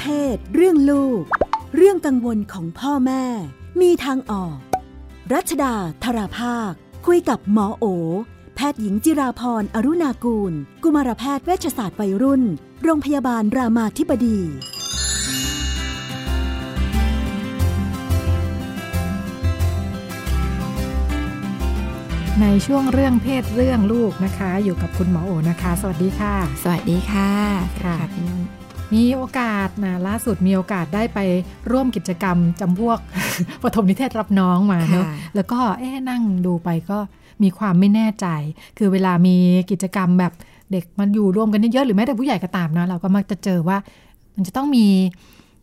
เพศ เรื่องลูก เรื่องกังวลของพ่อแม่ มีทางออก รัชดาธราภาค คุยกับหมอโอ แพทย์หญิงจิราพรอรุณากูล กุมารแพทย์เวชศาสตร์วัยรุ่น โรงพยาบาลรามาธิบดีในช่วงเรื่องเพศเรื่องลูกนะคะ อยู่กับคุณหมอโอนะคะ สวัสดีค่ะ สวัสดีค่ะค่ะพี่นุ่น มีโอกาสนะล่าสุดมีโอกาสได้ไปร่วมกิจกรรมจำพวกปฐมนิเทศรับน้องมาเนอะค่ะแล้วก็เอ๊ะนั่งดูไปก็มีความไม่แน่ใจ คือเวลามีกิจกรรมแบบเด็กมันอยู่รวมกันเยอะๆหรือแม้แต่ผู้ใหญ่ก็ตามนะเราก็มักจะเจอว่า มันจะต้องมี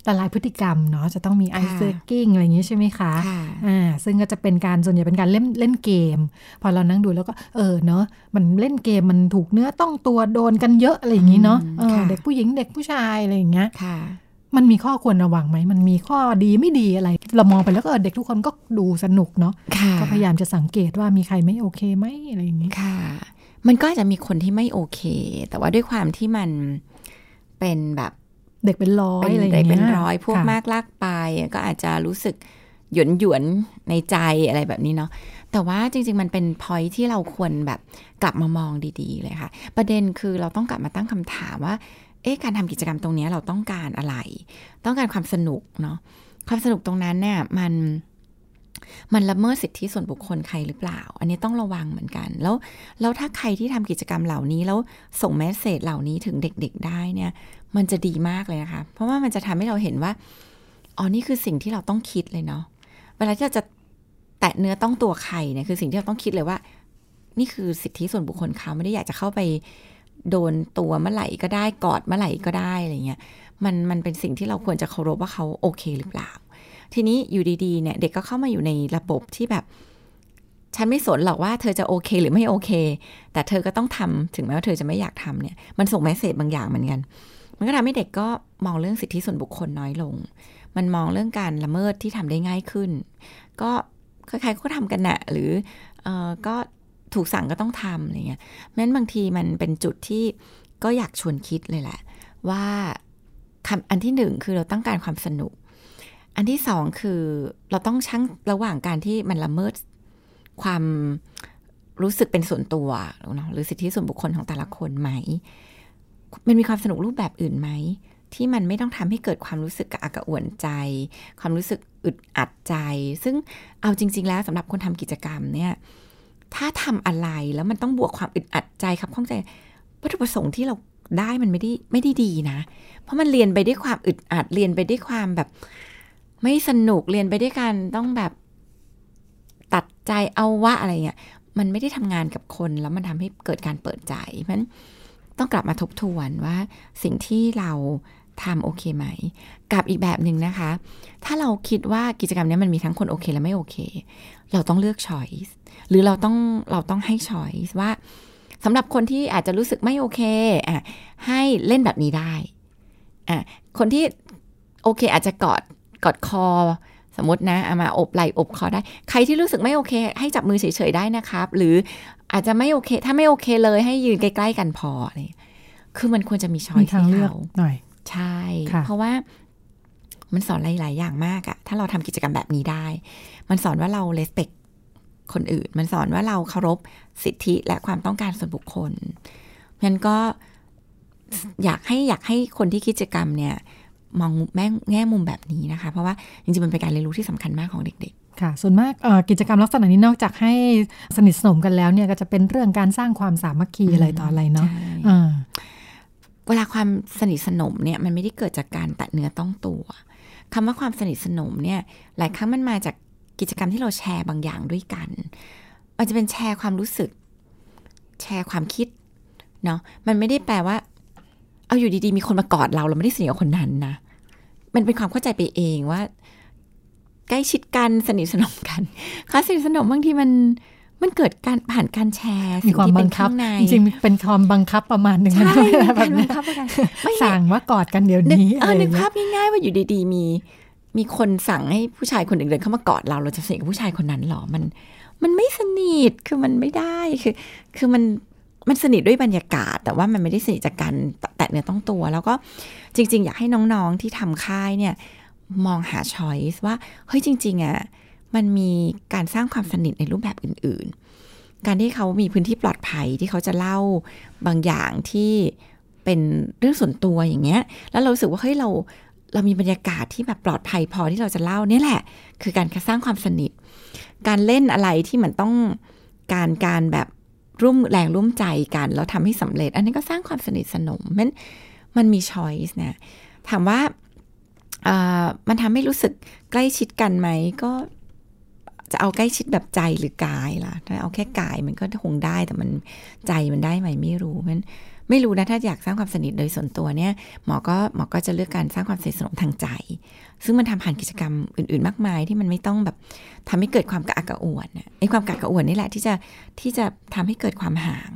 ละลายพฤติกรรมเนาะจะต้องมี ice breaking อะไรอย่างนี้ใช่ไหมคะค่ะอ่าซึ่งก็จะเป็นการส่วนใหญ่เป็นการเล่นเล่นเกม พอเรานั่งดูแล้วก็เออเนาะมันเล่นเกมมันถูกเนื้อต้องตัวโดนกันเยอะอะไรอย่างนี้เนาะอืมเออค่ะเด็กผู้หญิงเด็กผู้ชายอะไรอย่างเงี้ยค่ะมันมีข้อควรระวังไหม มันมีข้อดีไม่ดีอะไร เรามองไปแล้วก็เออเด็กทุกคนก็ดูสนุกเนาะค่ะก็พยายามจะสังเกตว่ามีใครไม่โอเคไหมอะไรอย่างนี้ค่ะ มันก็อาจจะมีคนที่ไม่โอเค แต่ว่าด้วยความที่มันเป็นแบบ เด็กเป็นร้อยเป็นอะไรอย่างเด็กเงี้ยเป็นร้อยพวกค่ะมากลากไปก็อาจจะรู้สึกหยวนหยวนๆในใจอะไรแบบนี้เนาะแต่ว่าจริง ๆ มันเป็นพอยที่เราควรแบบกลับมามองดีๆ เลยค่ะ ประเด็นคือเราต้องกลับมาตั้งคำถามว่า เอ๊ะการทำกิจกรรมตรงเนี้ยเราต้องการอะไร ต้องการความสนุกเนาะความสนุกตรงนั้นเนี่ยมัน มันละเมิดสิทธิส่วนบุคคลใครหรือเปล่า อันนี้ต้องระวังเหมือนกัน แล้วแล้วถ้าใครที่ทำกิจกรรมเหล่านี้แล้วส่งแมสเซจเหล่านี้ถึงเด็ก ๆ ได้เนี่ย มันจะดีมากเลยนะคะ เพราะว่ามันจะทำให้เราเห็นว่า อ๋อ นี่คือสิ่งที่เราต้องคิดเลยเนาะ เวลาที่เราจะแตะเนื้อต้องตัวใครเนี่ยคือสิ่งที่เราต้องคิดเลยว่า นี่คือสิทธิส่วนบุคคลเขาไม่ได้อยากจะเข้าไปโดนตัวเมื่อไหร่ก็ได้กอดเมื่อไหร่ก็ได้อะไรเงี้ย มันมันเป็นสิ่งที่เราควรจะเคารพว่าเขาโอเคหรือเปล่า ทีนี้อยู่ดีๆเนี่ยเด็กก็เข้ามาอยู่ในระบบที่แบบ ฉันไม่สนหรอกว่าเธอจะโอเคหรือไม่โอเค แต่เธอก็ต้องทำถึงแม้ว่าเธอจะไม่อยากทำเนี่ยมันส่งแมสเซจบางอย่างเหมือนกัน มันก็ทำให้เด็กก็มองเรื่องสิทธิส่วนบุคคลน้อยลง มันมองเรื่องการละเมิดที่ทำได้ง่ายขึ้น ก็ใครๆก็ทำกันนะหรือเออก็ถูกสั่งก็ต้องทำอะไรเงี้ยเพราะฉะนั้นบางทีมันเป็นจุดที่ก็อยากชวนคิดเลยแหละ ว่าคำอันที่หนึ่งคือเราต้องการความสนุก อันที่สองคือเราต้องชั่งระหว่างการที่มันละเมิดความรู้สึกเป็นส่วนตัวนะหรือสิทธิส่วนบุคคลของแต่ละคนไหม มันมีความสนุกรูปแบบอื่นไหม ที่มันไม่ต้องทำให้เกิดความรู้สึกกระอักกระอ่วนใจ ความรู้สึกอึดอัดใจ ซึ่งเอาจริง ๆ แล้วสำหรับคนทำกิจกรรมเนี่ย ถ้าทำอะไรแล้วมันต้องบวกความอึดอัดใจครับข้องใจวัตถุประสงค์ที่เราได้มันไม่ได้ไม่ได้ดีนะ เพราะมันเรียนไปด้วยความอึดอัดเรียนไปด้วยความแบบ ไม่สนุกเรียนไปด้วยการต้องแบบตัดใจเอาวะอะไรเงี้ยมันไม่ได้ทำงานกับคนแล้วมันทำให้เกิดการเปิดใจเพราะฉะนั้นต้องกลับมาทบทวนว่าสิ่งที่เราทำโอเคไหม กับอีกแบบหนึ่งนะคะ ถ้าเราคิดว่ากิจกรรมนี้มันมีทั้งคนโอเคและไม่โอเค เราต้องเลือก choice หรือเราต้องเราต้องให้ choice ว่าสำหรับคนที่อาจจะรู้สึกไม่โอเคอะให้เล่นแบบนี้ได้อะคนที่โอเคอาจจะกอด กอดคอ สมมตินะเอามาอบไหล่อบคอได้ ใครที่รู้สึกไม่โอเค ให้จับมือเฉยๆได้นะครับ หรืออาจจะไม่โอเค ถ้าไม่โอเคเลยให้ยืนใกล้ๆกันพออะไรอย่างเงี้ยคือมันควรจะมีช้อยมีทางให้เลือกเขาหน่อย ใช่ค่ะเพราะว่ามันสอนหลาย ๆ อย่างมากอะถ้าเราทำกิจกรรมแบบนี้ได้ มันสอนว่าเราเลสเ c t คนอื่น มันสอนว่าเราเคารพสิทธิและความต้องการส่วนบุคคลงั้นก็อยากให้อยากให้คนที่คิดกิจกรรมเนี่ย มองแง่แง่มุมแบบนี้นะคะ เพราะว่าจริงๆ มันเป็นการเรียนรู้ที่สำคัญมากของเด็กค่ะ ส่วนมากเอ่อกิจกรรมลักษณะนี้นอกจากให้สนิทสนมกันแล้วเนี่ยก็จะเป็นเรื่องการสร้างความสามัคคีอะไรต่ออะไรๆเนาะใช่อ่าเวลาความสนิทสนมเนี่ยมันไม่ได้เกิดจากการแตะเนื้อต้องตัวคำว่าความสนิทสนมเนี่ยหลายครั้งมันมาจากกิจกรรมที่เราแชร์บางอย่างด้วยกันมันจะเป็นแชร์ความรู้สึก แชร์ความคิดเนาะมันไม่ได้แปลว่า เอาอยู่ดีๆ มีคนมากอดเราเราไม่ได้สนิทกับคนนั้นนะ มันเป็นความเข้าใจไปเองว่า ใกล้ชิดกันสนิทสนมกันความสนิทสนมบางทีมันมันเกิดการผ่านการแชร์มีสิ่งความที่บัเป็งนคับข้างในจริงๆเป็นความบังคับประมาณหนึ่งใช่นะเป็แบบนเนี้บัยงคับกันไม่สั่งว่ากอดกันเดี๋ยวนึกนี้เออะอไรอนึย่ากงเงี้ภายพง่ายๆว่าอยู่ดีๆมี มีคนสั่งให้ผู้ชายคนหนึ่งเดินเข้ามากอดเราเราจะสนิทกับผู้ชายคนนั้นเหรอมันมันไม่สนิทคือมันไม่ได้คือ คือมันมันสนิทด้วยบรรยากาศ แต่ว่ามันไม่ได้สนิทจากการแตะเนื้อต้องตัว แล้วก็จริง ๆ อยากให้น้องๆที่ทำค่ายเนี่ยมองหาช้อยส์ว่า เฮ้ยจริงๆอะ่ะมันมีการสร้างความสนิทในรูปแบบอื่น ๆ การที่เขามีพื้นที่ปลอดภัยที่เขาจะเล่าบางอย่างที่เป็นเรื่องส่วนตัวอย่างเงี้ย แล้วเราสึกว่าเฮ้ยเราเรามีบรรยากาศที่แบบปลอดภัยพอที่เราจะเล่านี่แหละ คือการสร้างความสนิท การเล่นอะไรที่มันต้องการการแบบ ร่วมแรงร่วมใจกัน แล้วทำให้สำเร็จ อันนี้ก็สร้างความสนิทสนมมันมันมีช้อยส์นะถามว่ามันทำให้รู้สึกใกล้ชิดกันไหมก็จะเอาใกล้ชิดแบบใจหรือกายล่ะ ถ้าเอาแค่กายมันก็คงได้แต่มันใจมันได้ไหมไม่รู้มันไม่รู้นะถ้าอยากสร้างความสนิทโดยส่วนตัวเนี่ยหมอก็หมอก็จะเลือกการสร้างความสนิทสนมทางใจ ซึ่งมันทำผ่านกิจกรรมอื่น ๆ มากมายที่มันไม่ต้องแบบทำให้เกิดความกระอักกระอ่วนไอ้ความกระอักกระอ่วนนี่แหละที่จะที่จะทำให้เกิดความห่าง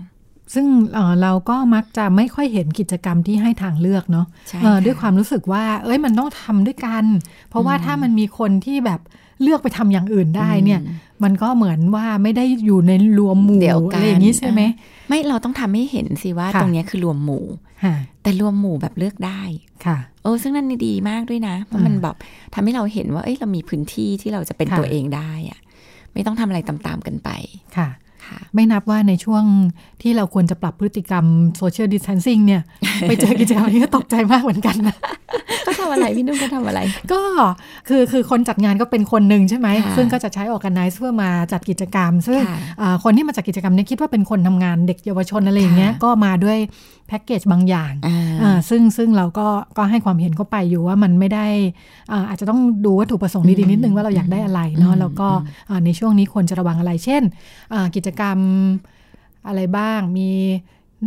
ซึ่งเเราก็มักจะไม่ค่อยเห็นกิจกรรมที่ให้ทางเลือกเนาะด้วยความรู้สึกว่า เอ้ยมันต้องทำด้วยกัน เพราะว่าถ้ามันมีคนที่แบบ เลือกไปทำอย่างอื่นได้เนี่ย มันก็เหมือนว่าไม่ได้อยู่ในรวมหมู่อะไรอย่างนี้ใช่ไหมไม่เราต้องทำให้เห็นสิว่าตรงนี้คือรวมหมู่แต่รวมหมู่แบบเลือกได้ค่ะโอ้ซึ่งนั่นดีมากด้วยนะเพราะมันแบบทำให้เราเห็นว่าเอ้ยเรามีพื้นที่ที่เราจะเป็นตัวเองได้อะไม่ต้องทำอะไรตามๆกันไปค่ะ ไม่นับว่าในช่วงที่เราควรจะปรับพฤติกรรมโซเชียลดิสเทนซิ่งเนี่ย ไปเจอกิจกรรมนี้ก็ตกใจมากเหมือนกันนะก็ทำอะไรพี่นุ่มก็ทำอะไร ก็คือคือคนจัดงานก็เป็นคนหนึ่งใช่ไหม ซึ่งก็จะใช้ออกกันไนซ์เพื่อมาจัดกิจกรรม ซึ่งคนที่มาจัดกิจกรรมนี้คิดว่าเป็นคนทำงานเด็กเยาวชนอะไรอย่างเงี้ยก็มาด้วยแพ็กเกจบางอย่าง ซึ่งซึ่งเราก็ก็ให้ความเห็นเข้าไปอยู่ว่ามันไม่ได้อาจจะต้องดูวัตถุประสงค์ดีๆนิดนึงว่าเราอยากได้อะไรเนาะแล้วก็ในช่วงนี้ควรจะระวังอะไร เช่นกิจกรรมอะไรบ้างมี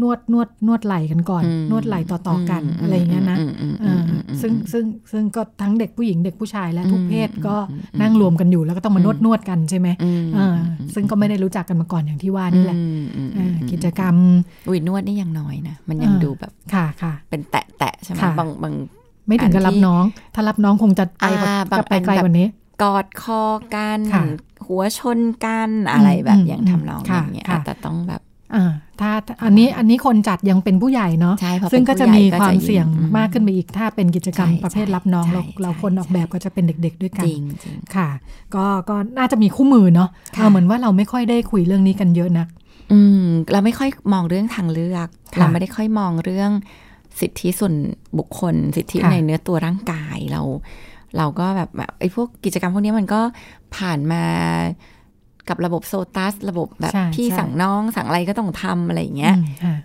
นวดนวดนวดไหล่กันก่อน นวดไหล่ต่อๆกันอะไรอย่างเงี้ยนะซึ่งซึ่งซึ่งก็ทั้งเด็กผู้หญิงเด็กผู้ชายและทุกเพศก็นั่งรวมกันอยู่แล้วก็ต้องมานวดนวดกันใช่ไหมซึ่งก็ไม่ได้รู้จักกันมาก่อนอย่างที่ว่านี่แหละกิจกรรมอุ้ยนวดนี่ยังน้อยนะ มันยังดูแบบค่ะค่ะ เป็นแตะแตะใช่ไหมบางบางไม่ถึงกับรับน้อง ถ้ารับน้องคงจะไปไปไกลกว่านี้กอดคอกัน หัวชนกันอะไรแบบอย่างทำนองอย่างเงี้ยแต่ต้องแบบอ่า ถ้าอันนี้อันนี้คนจัดยังเป็นผู้ใหญ่เนาะซึ่งก็จะมีความเสี่ยงมากขึ้นไปอีก ถ้าเป็นกิจกรรมประเภทรับน้องเราเราคนออกแบบก็จะเป็นเด็ก ๆ ด้วยกันค่ะ ก็ก็น่าจะมีคู่มือเนาะเหมือนว่าเราไม่ค่อยได้คุยเรื่องนี้กันเยอะนัก อืมเราไม่ค่อยมองเรื่องทางเลือกเราไม่ได้ค่อยมองเรื่องสิทธิส่วนบุคคล สิทธิในเนื้อตัวร่างกายเรา เราก็แบบไอ้พวกกิจกรรมพวกนี้มันก็ผ่านมา กับระบบโซตัส ระบบแบบพี่สั่งน้องสั่งอะไรก็ต้องทำอะไรอย่างเงี้ย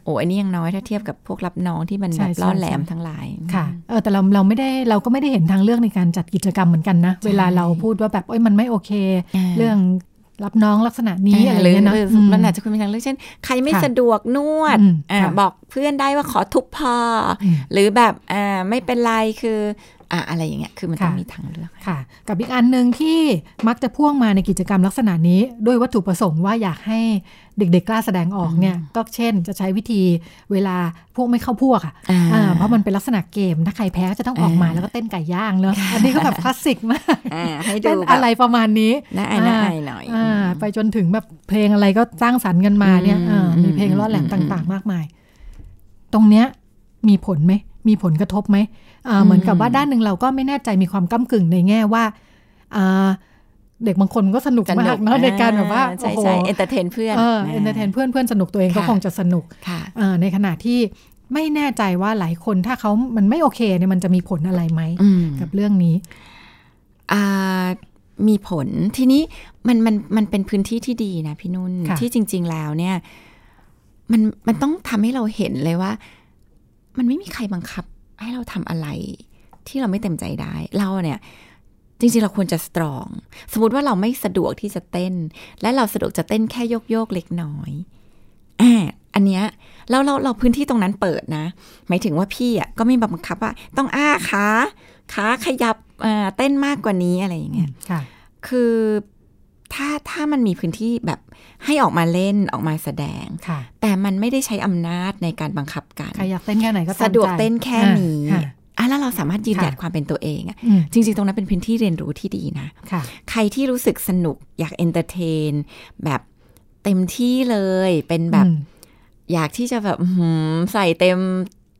โอ้อันนี้ยังน้อยถ้าเทียบกับพวกรับน้องที่มันแบบล่อแหลมทั้งหลายค่ะเออแต่เราเราไม่ได้เราก็ไม่ได้เห็นทางเลือกในการจัดกิจกรรมเหมือนกันนะ เวลาเราพูดว่าแบบโอ้ยมันไม่โอเค เรื่องรับน้องลักษณะนี้อะไรเงี้ยนะแล้วอาจจะคุณมีทางเลือกเช่น ใครไม่สะดวกนวดบอกเพื่อนได้ว่าขอทุบพอ หรือแบบอ่าไม่เป็นไรคือ อะอะไรอย่างเงี้ยคือมันต้องมีทางเลือกค่ะ กับอีกอันหนึ่งที่มักจะพ่วงมาในกิจกรรมลักษณะนี้ ด้วยวัตถุประสงค์ว่าอยากให้เด็กๆกล้าแสดงออกเนี่ยก็เช่น จะใช้วิธีเวลาพวกไม่เข้าพวกอะเพราะมันเป็นลักษณะเกมถ้าใครแพ้จะต้องออกมาแล้วก็เต้นไก่ย่างเนอะอันนี้ก็แบบคลาสสิกมากเต้นอะไรประมาณนี้น่าอายน่าอายหน่อยไปจนถึงแบบเพลงอะไรก็สร้างสรรค์กันมาเนี่ยมีเพลงล้อแหลมต่าง ๆ มากมาย ตรงเนี้ยมีผลไหม มีผลกระทบไหมเหมือนกับว่าด้านหนึ่งเราก็ไม่แน่ใจมีความก้ากึ่งในแง่ว่าเด็กบางคนก็สนุกมากเนาะในการแบบว่าใช่ใช่ entertain เพื่อนเออ entertain เพื่อนเพื่อนสนุกตัวเองก็คงจะสนุกในขณะที่ไม่แน่ใจว่าหลายคนถ้าเขามันไม่โอเคเนี่ยมันจะมีผลอะไรไหมกับเรื่องนี้มีผลทีนี้มันมันมันเป็นพื้นที่ที่ดีนะพี่นุ่นที่จริง ๆแล้วเนี่ย มันมันต้องทำให้เราเห็นเลยว่า มันไม่มีใครบังคับให้เราทำอะไร ที่เราไม่เต็มใจได้ เราเนี่ย จริงๆเราควรจะสตรอง สมมติว่าเราไม่สะดวกที่จะเต้น และเราสะดวกจะเต้นแค่โยกโยกเล็กน้อยอ่าอันเนี้ยแล้วเราเราพื้นที่ตรงนั้นเปิดนะ หมายถึงว่าพี่อะก็ไม่บังคับว่า ต้องอ้าขาขาขยับเต้นมากกว่านี้อะไรอย่างเงี้ยคือ ถ้าถ้ามันมีพื้นที่แบบให้ออกมาเล่นออกมาแสดง แต่มันไม่ได้ใช้อำนาจในการบังคับกันใครอยากเต้นแค่ไหนก็สะดวกเต้นแค่นี้อะแล้วเราสามารถยืนหยัดความเป็นตัวเองอะจริง ๆ ตรงนั้นเป็นพื้นที่เรียนรู้ที่ดีนะใครที่รู้สึกสนุกอยาก entertain แบบเต็มที่เลยเป็นแบบ อยากที่จะแบบใส่เต็ม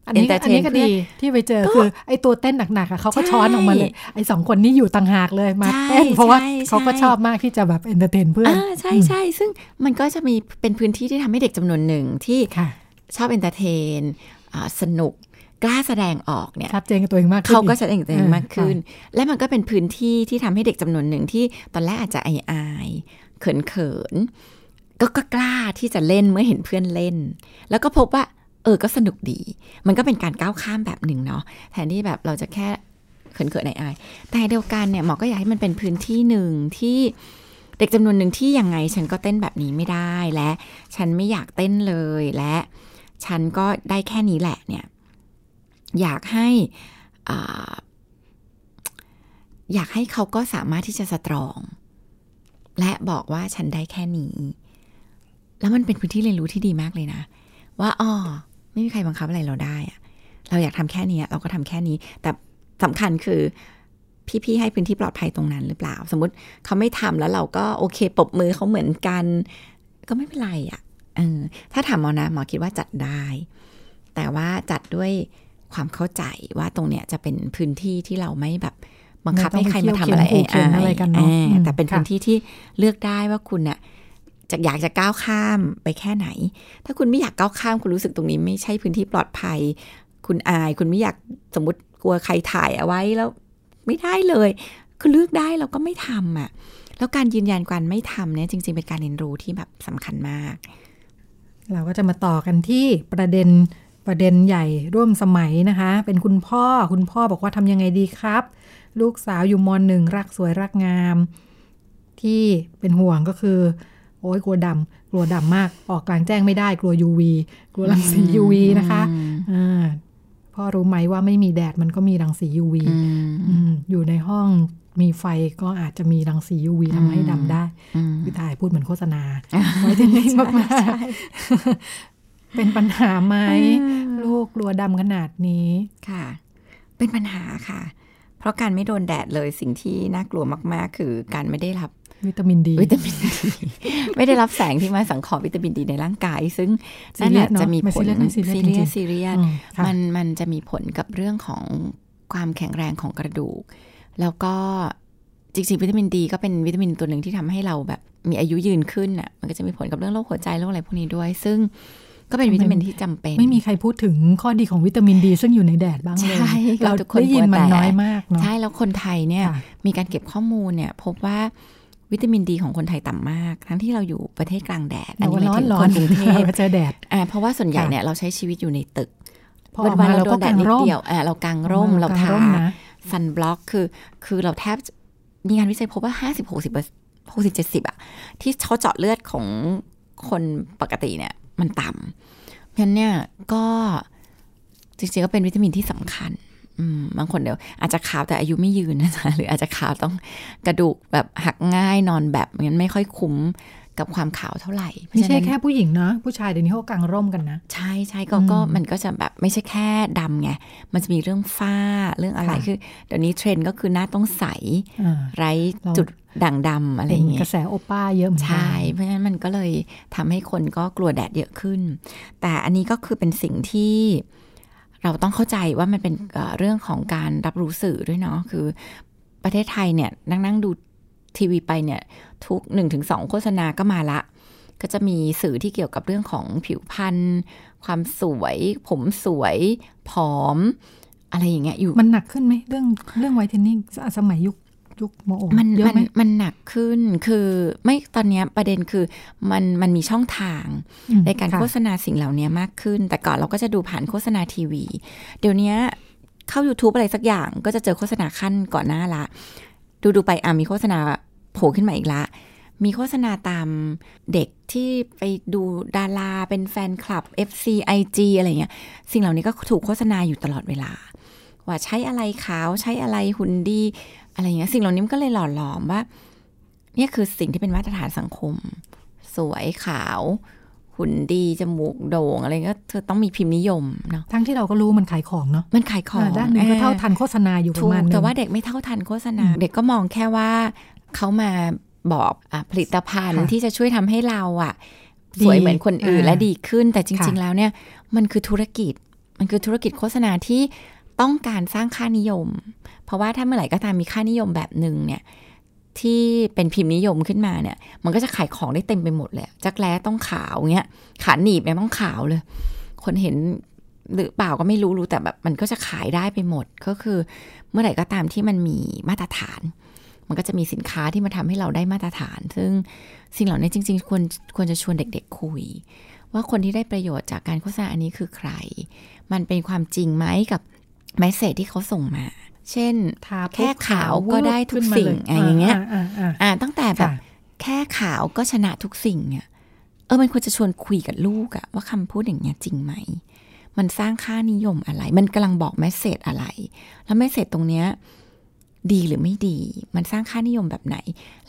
อันนี้อันนี้ก็ดีที่ไปเจอคือไอ้ตัวเต้นหนักๆอะเขาก็ช้อนออกมาเลย ไอ้สองคนนี้อยู่ต่างหากเลยมาเต้นเพราะว่าเขาก็ชอบมากที่จะแบบ entertain เพื่อนใช่ใช่ซึ่งมันก็จะมีเป็นพื้นที่ที่ทำให้เด็กจำนวนหนึ่งที่ชอบ entertain สนุกกล้าแสดงออกเนี่ยชัดเจนกับตัวเองมากเขาก็แสดงตัวเองมากขึ้น และมันก็เป็นพื้นที่ที่ทำให้เด็กจำนวนหนึ่งที่ตอนแรกอาจจะอายอายเขินเขินก็กล้าที่จะเล่นเมื่อเห็นเพื่อนเล่น แล้วก็พบว่า เออก็สนุกดี มันก็เป็นการก้าวข้ามแบบหนึ่งเนาะแทนที่แบบเราจะแค่เขินเขินอายแต่เดียวกันเนี่ยหมอก็อยากให้มันเป็นพื้นที่หนึ่งที่เด็กจำนวนหนึ่งที่ยังไงฉันก็เต้นแบบนี้ไม่ได้และฉันไม่อยากเต้นเลยและฉันก็ได้แค่นี้แหละเนี่ยอยากให้อยากให้เขาก็สามารถที่จะสตรอง และบอกว่าฉันได้แค่นี้ แล้วมันเป็นพื้นที่เรียนรู้ที่ดีมากเลยนะ ว่าอ๋อ ไม่มีใครบังคับอะไรเราได้อะเราอยากทำแค่นี้เราก็ทำแค่นี้ แต่สำคัญคือพี่ๆให้พื้นที่ปลอดภัยตรงนั้นหรือเปล่า สมมติเขาไม่ทำแล้วเราก็โอเคปบมือเขาเหมือนกัน ก็ไม่เป็นไรอะ่ะเออถ้าทำเอานะหมอคิดว่าจัดได้ แต่ว่าจัดด้วยความเข้าใจว่าตรงเนี้ยจะเป็นพื้นที่ที่เราไม่แบบบังคับให้ใครมาทำอะไรอะไรกันเนาะแต่เป็นพื้นที่ที่เลือกได้ว่าคุณเนี่ย จะอยากจะก้าวข้ามไปแค่ไหน ถ้าคุณไม่อยากก้าวข้ามคุณรู้สึกตรงนี้ ไม่ใช่พื้นที่ปลอดภัย คุณอาย คุณไม่อยากสมมติกลัวใครถ่ายเอาไว้แล้วไม่ได้เลยคือเลือกได้เราก็ไม่ทำอะแล้วการยืนยันการไม่ทำเนี่ยจริง ๆ เป็นการเรียนรู้ที่แบบสำคัญมาก เราก็จะมาต่อกันที่ประเด็นประเด็นใหญ่ร่วมสมัยนะคะ เป็นคุณพ่อคุณพ่อบอกว่าทำยังไงดีครับ ลูกสาวอยู่มหนึ่งรักสวยรักงาม ที่เป็นห่วงก็คือ โอ้ยกลัวดำกลัวดำมาก ออกกลางแจ้งไม่ได้กลัว UV กลัวรังสี UV นะคะอ่าพ่อรู้ไหมว่าไม่มีแดดมันก็มีรังสี UV อยู่ในห้องมีไฟก็อาจจะมีรังสี UV ทำให้ดำได้พี่ถ่ายพูดเหมือนโฆษณา ไว้ที่นี่มากๆเป็นปัญหาไหมลูกกลัวดำขนาดนี้ค่ะ เป็นปัญหาค่ะ เพราะการไม่โดนแดดเลยสิ่งที่น่ากลัวมาก ๆ คือการไม่ได้รับ วิตามินดี วิตามินดี ไม่ได้รับแสงที่มาสังเคราะห์วิตามินดีในร่างกาย ซึ่งนั่นแหละจะมีผลซีเรียสซีเรียสมันมันจะมีผลกับเรื่องของความแข็งแรงของกระดูก แล้วก็จริงๆวิตามินดีก็เป็นวิตามินตัวหนึ่งที่ทำให้เราแบบมีอายุยืนขึ้นอะ มันก็จะมีผลกับเรื่องโรคหัวใจโรคอะไรพวกนี้ด้วย ซึ่งก็เป็นวิตามินที่จำเป็น ไม่มีใครพูดถึงข้อดีของวิตามินดี ซึ่งอยู่ในแดดบ้างเลยเราได้ยินมันน้อยมากเนาะใช่แล้วคนไทยเนี่ยมีการเก็บข้อมูลเนี่ยพบว่า วิตามินดีของคนไทยต่ำมาก ทั้งที่เราอยู่ประเทศกลางแดดอันนี้ไม่ถึงคนกรุงเทพเจอแดดอ่าเพราะว่าส่วนใหญ่เนี่ยเราใช้ชีวิตอยู่ในตึกวันวันเราโดนแดดนิดเดียวอ่าเรากางร่มเราทาซันบล็อกคือคือเราแทบมีงานวิจัยพบว่าห้าสิบหกสิบหกสิบเจ็ดสิบอะที่เขาเจาะเลือดของคนปกติเนี่ยมันต่ำเพราะฉะนั้นเนี่ยก็จริงๆก็เป็นวิตามินที่สำคัญ บางคนเดี๋ยวอาจจะขาวแต่อายุไม่ยืนนะจ๊ะหรืออาจจะขาวต้องกระดูกแบบหักง่ายนอนแบบงั้นไม่ค่อยคุ้มกับความขาวเท่าไหร่ไม่ใช่แค่ผู้หญิงเนาะผู้ชายเดี๋ยวนี้เขากางร่มกันนะ ใช่ใช่ก็ก็มันก็จะแบบไม่ใช่แค่ดำไงมันจะมีเรื่องฝ้าเรื่องอะไรคือเดี๋ยวนี้เทรนด์ก็คือหน้าต้องใสไร้จุดด่างดำอะไรอย่างเงี้ยกระแสโอป้าเยอะเหมือนกันใช่เพราะฉะนั้นมันก็เลยทำให้คนก็กลัวแดดเยอะขึ้น แต่อันนี้ก็คือเป็นสิ่งที่ เราต้องเข้าใจว่ามันเป็นเรื่องของการรับรู้สื่อด้วยเนาะคือประเทศไทยเนี่ยนั่งนั่งดูทีวีไปเนี่ยทุกหนึ่งถึงสองโฆษณาก็มาละ ก็จะมีสื่อที่เกี่ยวกับเรื่องของผิวพรรณความสวย ผมสวยผอม อะไรอย่างเงี้ยอยู่มันหนักขึ้นไหมเรื่องเรื่องไวท์เทนนิ่งสมัยยุค ยุคโมโอมันมันมันหนักขึ้นคือไม่ตอนนี้ประเด็นคือมันมันมีช่องทางในการโฆษณาสิ่งเหล่านี้มากขึ้น แต่ก่อนเราก็จะดูผ่านโฆษณาทีวี เดี๋ยวนี้เข้า YouTube อะไรสักอย่างก็จะเจอโฆษณาขั้นก่อนหน้าละ ดูดูไปอะมีโฆษณาโผล่ขึ้นมาอีกละ มีโฆษณาตามเด็กที่ไปดูดาราเป็นแฟนคลับ FC IG อะไรเงี้ย สิ่งเหล่านี้ก็ถูกโฆษณาอยู่ตลอดเวลา ว่าใช้อะไรขาวใช้อะไรหุ่นดี อะไรเงี้ยสิ่งเหล่านี้มันก็เลยหล่อหลอมว่าเนี่ยคือสิ่งที่เป็นมาตรฐานสังคม สวยขาว หุ่นดีจมูกโด่งอะไรก็เธอต้องมีพิมพ์นิยมเนาะทั้งที่เราก็รู้มันขายของเนาะมันขายของด้านนึงก็เท่าทันโฆษณาอยู่ประมาณนึงแต่ว่าเด็กไม่เท่าทันโฆษณา เด็กก็มองแค่ว่าเขามาบอกอผลิตภัณฑ์ที่จะช่วยทำให้เราอะสวยเหมือนคนอื่นและดีขึ้น แต่จริง ๆ แล้วเนี่ยมันคือธุรกิจมันคือธุรกิจโฆษณาที่ ต้องการสร้างค่านิยม เพราะว่าถ้าเมื่อไหร่ก็ตามมีค่านิยมแบบหนึ่งเนี่ยที่เป็นพิมพ์นิยมขึ้นมาเนี่ย มันก็จะขายของได้เต็มไปหมดเลยจักแร้ต้องขาวเงี้ยขาหนีบเนี่ยต้องขาวเลย คนเห็นหรือเปล่าก็ไม่รู้รู้แต่แบบมันก็จะขายได้ไปหมดก็คือ เมื่อไหร่ก็ตามที่มันมีมาตรฐาน มันก็จะมีสินค้าที่มาทำให้เราได้มาตรฐาน ซึ่งสิ่งเหล่านี้จริง ๆ ควรควรจะชวนเด็ก ๆ คุย ว่าคนที่ได้ประโยชน์จากการโฆษณาอันนี้คือใคร มันเป็นความจริงไหมกับ แมสเซจที่เขาส่งมา เช่นแค่ขาวก็ได้ทุกสิ่งอะไรอย่างเงี้ยอ่าตั้งแต่แบบแค่ขาวก็ชนะทุกสิ่งเนี่ยเออมันควรจะชวนคุยกับลูกอะว่าคำพูดอย่างเงี้ยจริงไหม มันสร้างค่านิยมอะไร มันกำลังบอก message อะไร แล้ว message ตรงเนี้ยดีหรือไม่ดี มันสร้างค่านิยมแบบไหน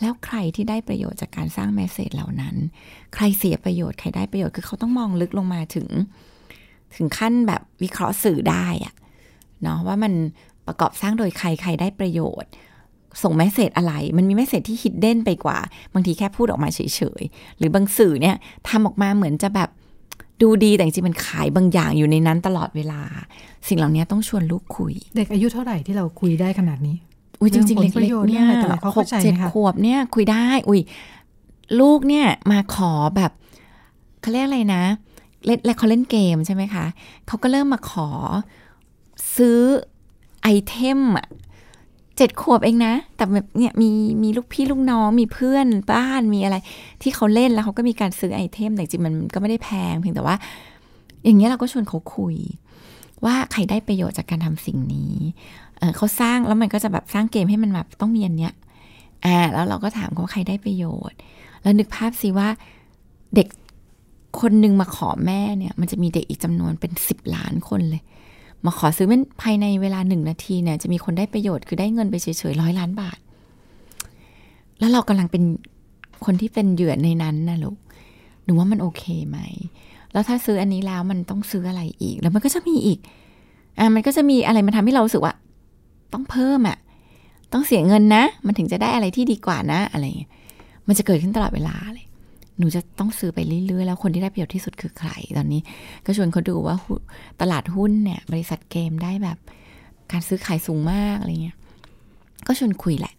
แล้วใครที่ได้ประโยชน์จากการสร้าง message เหล่านั้น ใครเสียประโยชน์ ใครได้ประโยชน์ คือเขาต้องมองลึกลงมาถึง ถึงขั้นแบบวิเคราะห์สื่อได้อะ เนาะว่ามันประกอบสร้างโดยใครใครได้ประโยชน์ ส่ง message อะไร มันมี message ที่ hidden ไปกว่า บางทีแค่พูดออกมาเฉยๆ หรือบางสื่อเนี่ยทำออกมาเหมือนจะแบบดูดีแต่จริงๆมันขายบางอย่างอยู่ในนั้นตลอดเวลา สิ่งเหล่านี้ต้องชวนลูกคุย เด็กอายุเท่าไหร่ที่เราคุยได้ขนาดนี้ อุ้ยจริงๆเล็กๆเนี่ยหกเจ็ดขวบเนี่ยคุยได้ อุ้ยลูกเนี่ยมาขอแบบเขาเรียกอะไรนะเล่นแล้วเขาเล่นเกมใช่ไหมคะเขาก็เริ่มมาขอ ซื้อไอเทมอะเจ็ดขวบเองนะ แต่แบบเนี่ยมีมีลูกพี่ลูกน้องมีเพื่อนบ้านมีอะไร ที่เขาเล่นแล้วเขาก็มีการซื้อไอเทม แต่จริงมันก็ไม่ได้แพงเพียงแต่ว่า อย่างเงี้ยเราก็ชวนเขาคุย ว่าใครได้ประโยชน์จากการทำสิ่งนี้เเขาสร้างแล้วมันก็จะแบบสร้างเกมให้มันแบบต้องมีอันเนี้ยอ่าแล้วเราก็ถามเขาใครได้ประโยชน์ แล้วนึกภาพสิว่าเด็กคนหนึ่งมาขอแม่เนี่ย มันจะมีเด็กอีกจำนวนเป็นสิบล้านคนเลย มาขอซื้อมันภายในเวลาหนึ่งนาทีเนี่ยจะมีคนได้ประโยชน์คือได้เงินไปเฉยๆร้อยล้านบาท แล้วเรากำลังเป็นคนที่เป็นเหยื่อในนั้นนะลูกหนูว่ามันโอเคไหม แล้วถ้าซื้ออันนี้แล้วมันต้องซื้ออะไรอีก แล้วมันก็จะมีอีก อ่ามันก็จะมีอะไรมาทำให้เราสึกว่า ต้องเพิ่มอะ ต้องเสียเงินนะ มันถึงจะได้อะไรที่ดีกว่านะ อะไรเงี้ยมันจะเกิดขึ้นตลอดเวลาเลย หนูจะต้องซื้อไปเรื่อยๆ แล้วคนที่ได้ประโยชน์ที่สุดคือใครตอนนี้ ก็ชวนเขาดูว่าตลาดหุ้นเนี่ย บริษัทเกมได้แบบ การซื้อขายสูงมากอะไรเงี้ยก็ชวนคุยแหละ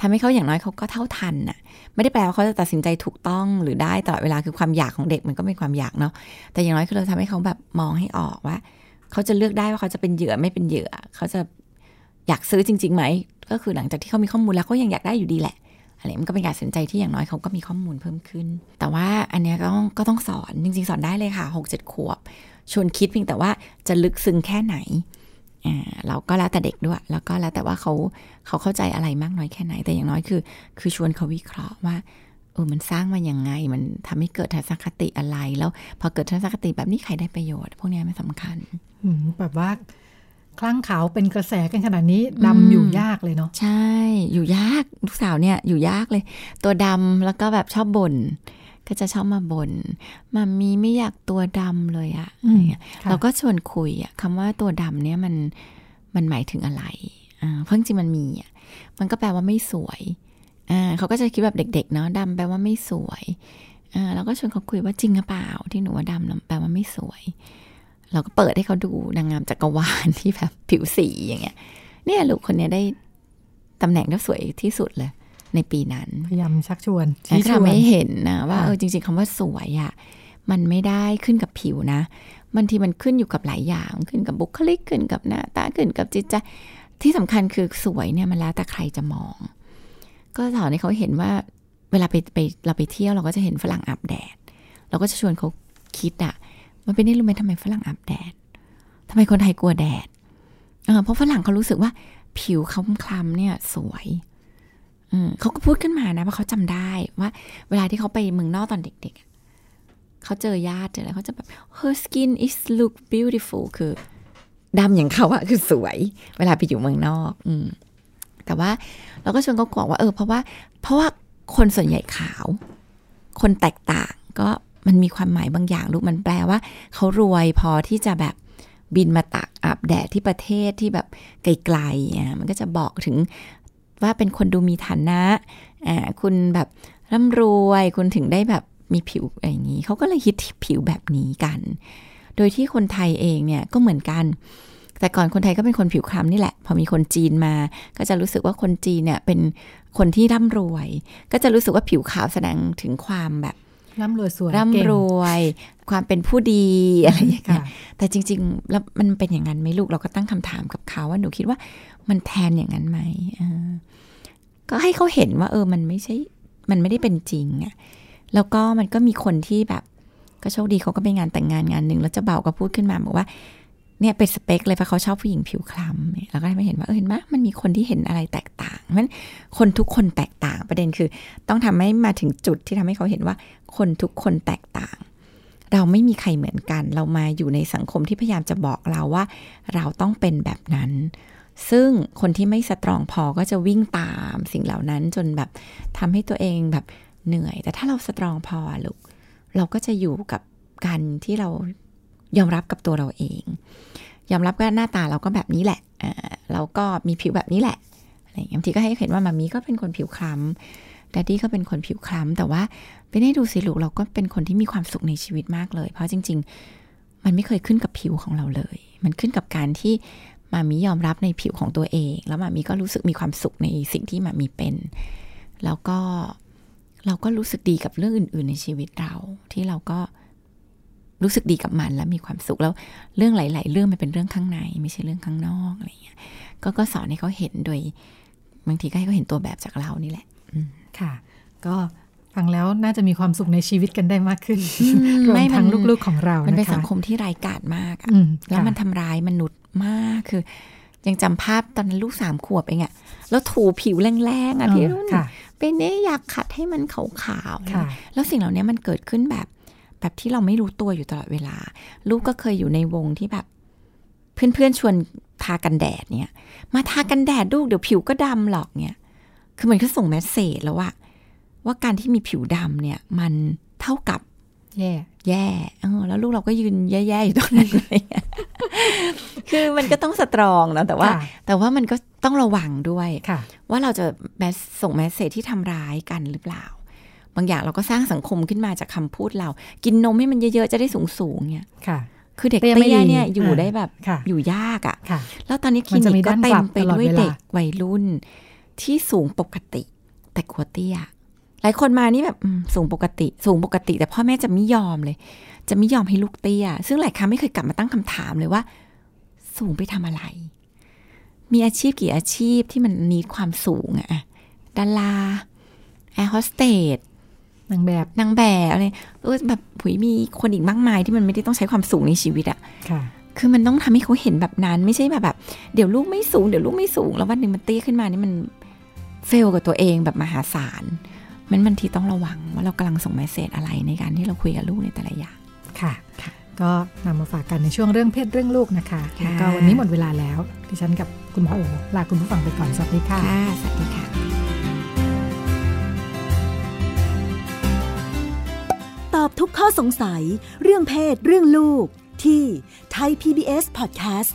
ทำให้เขาอย่างน้อยเขาก็เท่าทันน่ะ ไม่ได้แปลว่าเขาจะตัดสินใจถูกต้องหรือได้ตลอดเวลาคือความอยากของเด็กมันก็เป็นความอยากเนาะแต่อย่างน้อยคือเราทำให้เขาแบบมองให้ออกว่า เขาจะเลือกได้ว่าเขาจะเป็นเหยื่อไม่เป็นเหยื่อ เขาจะอยากซื้อจริงๆไหมก็คือหลังจากที่เขามีข้อมูลแล้วเขายังอยากได้อยู่ดีแหละ อะไรมันก็เป็นการตัดสินใจที่อย่างน้อยเขาก็มีข้อมูลเพิ่มขึ้น แต่ว่าอันนี้ก็ต้องก็ต้องสอนจริงๆ สอนได้เลยค่ะหกเจ็ดขวบ ชวนคิดเพียงแต่ว่าจะลึกซึ้งแค่ไหนอ่าเราก็แล้วแต่เด็กด้วย แล้วก็แล้วแต่ว่าเขาเขาเข้าใจอะไรมากน้อยแค่ไหน แต่อย่างน้อยคือ คือชวนเขาวิเคราะห์ว่าเออมันสร้างมาอย่างไง มันทำให้เกิดทัศนคติอะไร แล้วพอเกิดทัศนคติแบบนี้ใครได้ประโยชน์ พวกนี้ไม่สำคัญแบบว่า คลั่งขาวเป็นกระแสกันขนาดนี้ดำอยู่ยากเลยเนาะใช่ อยู่ยากลูกสาวเนี่ยอยู่ยากเลย ตัวดำแล้วก็แบบชอบบ่นก็จะชอบมาบน่นมามีไม่อยากตัวดำเลยอะเราก็ชวนคุยอะคำว่าตัวดำเนี่ยมันมันหมายถึงอะไรอ่าเพราะจริงมันมีอะมันก็แปลว่าไม่สวยอ่าเขาก็จะคิดแบบเด็ก ๆ เนาะดำแปลว่าไม่สวยอ่าเราก็ชวนเขาคุยว่าจริงหรือเปล่า ที่หนูว่าดำแปลว่าไม่สวย เราก็เปิดให้เขาดูนางงามจักรวาลที่แบบผิวสีอย่างเงี้ย เนี่ยลูกคนนี้ได้ตำแหน่งที่สวยที่สุดเลย ในปีนั้น พยายามชักชวนชี้ชวนไม่เห็นนะว่าเออจริง ๆคำว่าสวยอะ่ะมันไม่ได้ขึ้นกับผิวนะบางทีมันขึ้นอยู่กับหลายอย่างขึ้นกับบุคลิกขึ้นกับหน้าตาขึ้นกับจิตใจที่สำคัญคือสวยเนี่ยมันแล้วแต่ใครจะมอง ก็สอนให้เขาเห็นว่าเวลาไปไปเราไปเที่ยวเราก็จะเห็นฝรั่งอาบแดด เราก็จะชวนเขาคิดอะ มันเป็นได้รู้ไหมทำไมฝรั่งอาบแดดทำไมคนไทยกลัวแดดเพราะฝรั่งเขารู้สึกว่าผิวเขาคล้ำเนี่ยสวยเขาก็พูดขึ้นมานะว่าเขาจำได้ว่า เวลาที่เขาไปเมืองนอกตอนเด็กๆ เขาเจอญาติเจออะไรเขาจะแบบ her skin is look beautiful คือดำอย่างเขาอะคือสวย เวลาไปอยู่เมืองนอก อืม แต่ว่าเราก็ชวนเขาบอกว่าเออเพราะว่า เพราะว่าคนส่วนใหญ่ขาว คนแตกต่างก็ มันมีความหมายบางอย่างลูกมันแปลว่า เขารวยพอที่จะแบบบินมาตักอาบแดดที่ประเทศที่แบบไกลๆอะมันก็จะบอกถึงว่าเป็นคนดูมีฐานะอ่าคุณแบบร่ำรวยคุณถึงได้แบบมีผิวอย่างนี้เขาก็เลยฮิตผิวแบบนี้กัน โดยที่คนไทยเองเนี่ยก็เหมือนกัน แต่ก่อนคนไทยก็เป็นคนผิวคล้ำนี่แหละ พอมีคนจีนมา ก็จะรู้สึกว่าคนจีนเนี่ยเป็นคนที่ร่ำรวย ก็จะรู้สึกว่าผิวขาวแสดงถึงความแบบ ร่ำรวยสวยร่ำรวย ความเป็นผู้ดีอะไรอย่างเงี้ค่ะยแต่จริง ๆ แล้วมันเป็นอย่างนั้นไหมลูกเราก็ตั้งคำถามกับเขาว่าหนูคิดว่ามันแทนอย่างนั้นไหมเออก็ให้เขาเห็นว่า เออมันไม่ใช่ มันไม่ได้เป็นจริงอะแล้วก็มันก็มีคนที่แบบ ก็โชคดีเขาก็ไปงานแต่งงานงานหนึ่งแล้วเจะเบาก็พูดขึ้นมาบอกว่า เนี่ยเป็นสเปคเลยเพราะเขาชอบผู้หญิงผิวคล้ำเนี่ยแล้วก็ได้มาเห็นว่าเออเห็นไหมมันมีคนที่เห็นอะไรแตกต่างเพราะฉะนั้นคนทุกคนแตกต่างประเด็นคือ ต้องทำให้มาถึงจุดที่ทำให้เขาเห็นว่าคนทุกคนแตกต่าง เราไม่มีใครเหมือนกัน เรามาอยู่ในสังคมที่พยายามจะบอกเราว่า เราต้องเป็นแบบนั้น ซึ่งคนที่ไม่สตรองพอก็จะวิ่งตามสิ่งเหล่านั้นจนแบบทำให้ตัวเองแบบเหนื่อย แต่ถ้าเราสตรองพอลูกเราก็จะอยู่กับการที่เรายอมรับกับตัวเราเอง ยอมรับว่าหน้าตาเราก็แบบนี้แหละเราก็มีผิวแบบนี้แหละอะไรอย่างบางทีก็ให้เห็นว่ามามีก็เป็นคนผิวคล้ำดดดี้ก็เป็นคนผิวคล้ำแต่ว่าไปได้ดูสิลูกเราก็เป็นคนที่มีความสุขในชีวิตมากเลย เพราะจริง ๆ มันไม่เคยขึ้นกับผิวของเราเลย มันขึ้นกับการที่มามียอมรับในผิวของตัวเอง แล้วมามีก็รู้สึกมีความสุขในสิ่งที่มามีเป็น แล้วก็เราก็รู้สึกดีกับเรื่องอื่น ๆ ในชีวิตเรา ที่เราก็ รู้สึกดีกับมันและมีความสุขแล้วเรื่องหลาย ๆ เรื่องมันเป็นเรื่องข้างใน ไม่ใช่เรื่องข้างนอกอะไรอย่างเงี้ยก็ก็สอนให้เขาเห็นโดยบางทีก็ให้เขาเห็นตัวแบบจากเรานี่แหละค่ะ ก็ฟังแล้วน่าจะมีความสุขในชีวิตกันได้มากขึ้นมรวมไม่ทั้งมันลูกๆของเรามันเป็นนะคะสังคมที่ไร้ายกาจมากอะอืมแล้วค่ะมันทำร้ายมนุษย์มากคือ ยังจำภาพตอนนั้นลูกสามขวบเองอะแล้วถูผิวแรงๆอะพี่รุ่นค่ะเป็นเนี่ยอยากขัดให้มันขาวๆค่ะแล้วสิ่งเหล่านี้มันเกิดขึ้นแบบ แบบที่เราไม่รู้ตัวอยู่ตลอดเวลา ลูกก็เคยอยู่ในวงที่แบบ เพื่อนๆชวนทากันแดดเนี่ย มาทากันแดดลูกเดี๋ยวผิวก็ดำหรอกเนี่ย คือมันก็ส่งแมสเซจแล้วว่าว่าการที่มีผิวดำเนี่ย มันเท่ากับ แย่ แย่เออแล้วลูกเราก็ยืนแย่ๆอยู่ตรงนั้นเลยคือมันก็ต้องสตรองเนอะแต่ว่าค่ะแต่ว่ามันก็ต้องระวังด้วยค่ะว่าเราจะแมสส่งแมสเซจที่ทำร้ายกันหรือเปล่า บางอย่างเราก็สร้างสังคมขึ้นมาจากคำพูดเรา กินนมให้มันเยอะๆ จะได้สูงๆเนี่ยค่ะ คือเด็กเตี้เตี้ยไม่ยดีเนี่ยอยู่อ่าได้แบบค่ะอยู่ยากอะ่ะค่ะ แล้วตอนนี้คลิมันจะนิมีกก็ด้านเต็กลัมบไปตลอดด้วยเวลาเด็กวัยรุ่น ที่สูงปกติ แต่กลัวเตี้ยหลายคนมานี่แบบอืมสูงปกติ สูงปกติ แต่พ่อแม่จะไม่ยอมเลย จะไม่ยอมให้ลูกเตี้ย ซึ่งหลายครั้งไม่เคยกลับมาตั้งคำถามเลยว่า สูงไปทำอะไร มีอาชีพกี่อาชีพที่มันมีความสูงอะอะดาราแอร์โฮสเตส นางแบบนางแบบอะไรเออแบบหูยมีคนอีกมากมายที่มันไม่ได้ต้องใช้ความสูงในชีวิตอะค่ะคือมันต้องทำให้เขาเห็นแบบนั้น ไม่ใช่แบบแบบเดี๋ยวลูกไม่สูงเดี๋ยวลูกไม่สูง แล้ววันหนึ่งมันเตี้ยขึ้นมานี่มัน fail กับตัวเองแบบมหาศาลมันบางทีต้องระวังว่าเรากำลังส่ง message อะไรในการที่เราคุยกับลูกในแต่ละอย่างค่ะค่ะ ก็นำมาฝากกันในช่วงเรื่องเพศเรื่องลูกนะคะค่ะแล้วก็วันนี้หมดเวลาแล้วดิฉันกับคุณพ่อโอลาคุณผู้ฟังไปก่อนสวัสดีค่ะค่ะสวัสดีค่ะ อบทุกข้อสงสัย เรื่องเพศ เรื่องลูก ที่ Thai PBS Podcast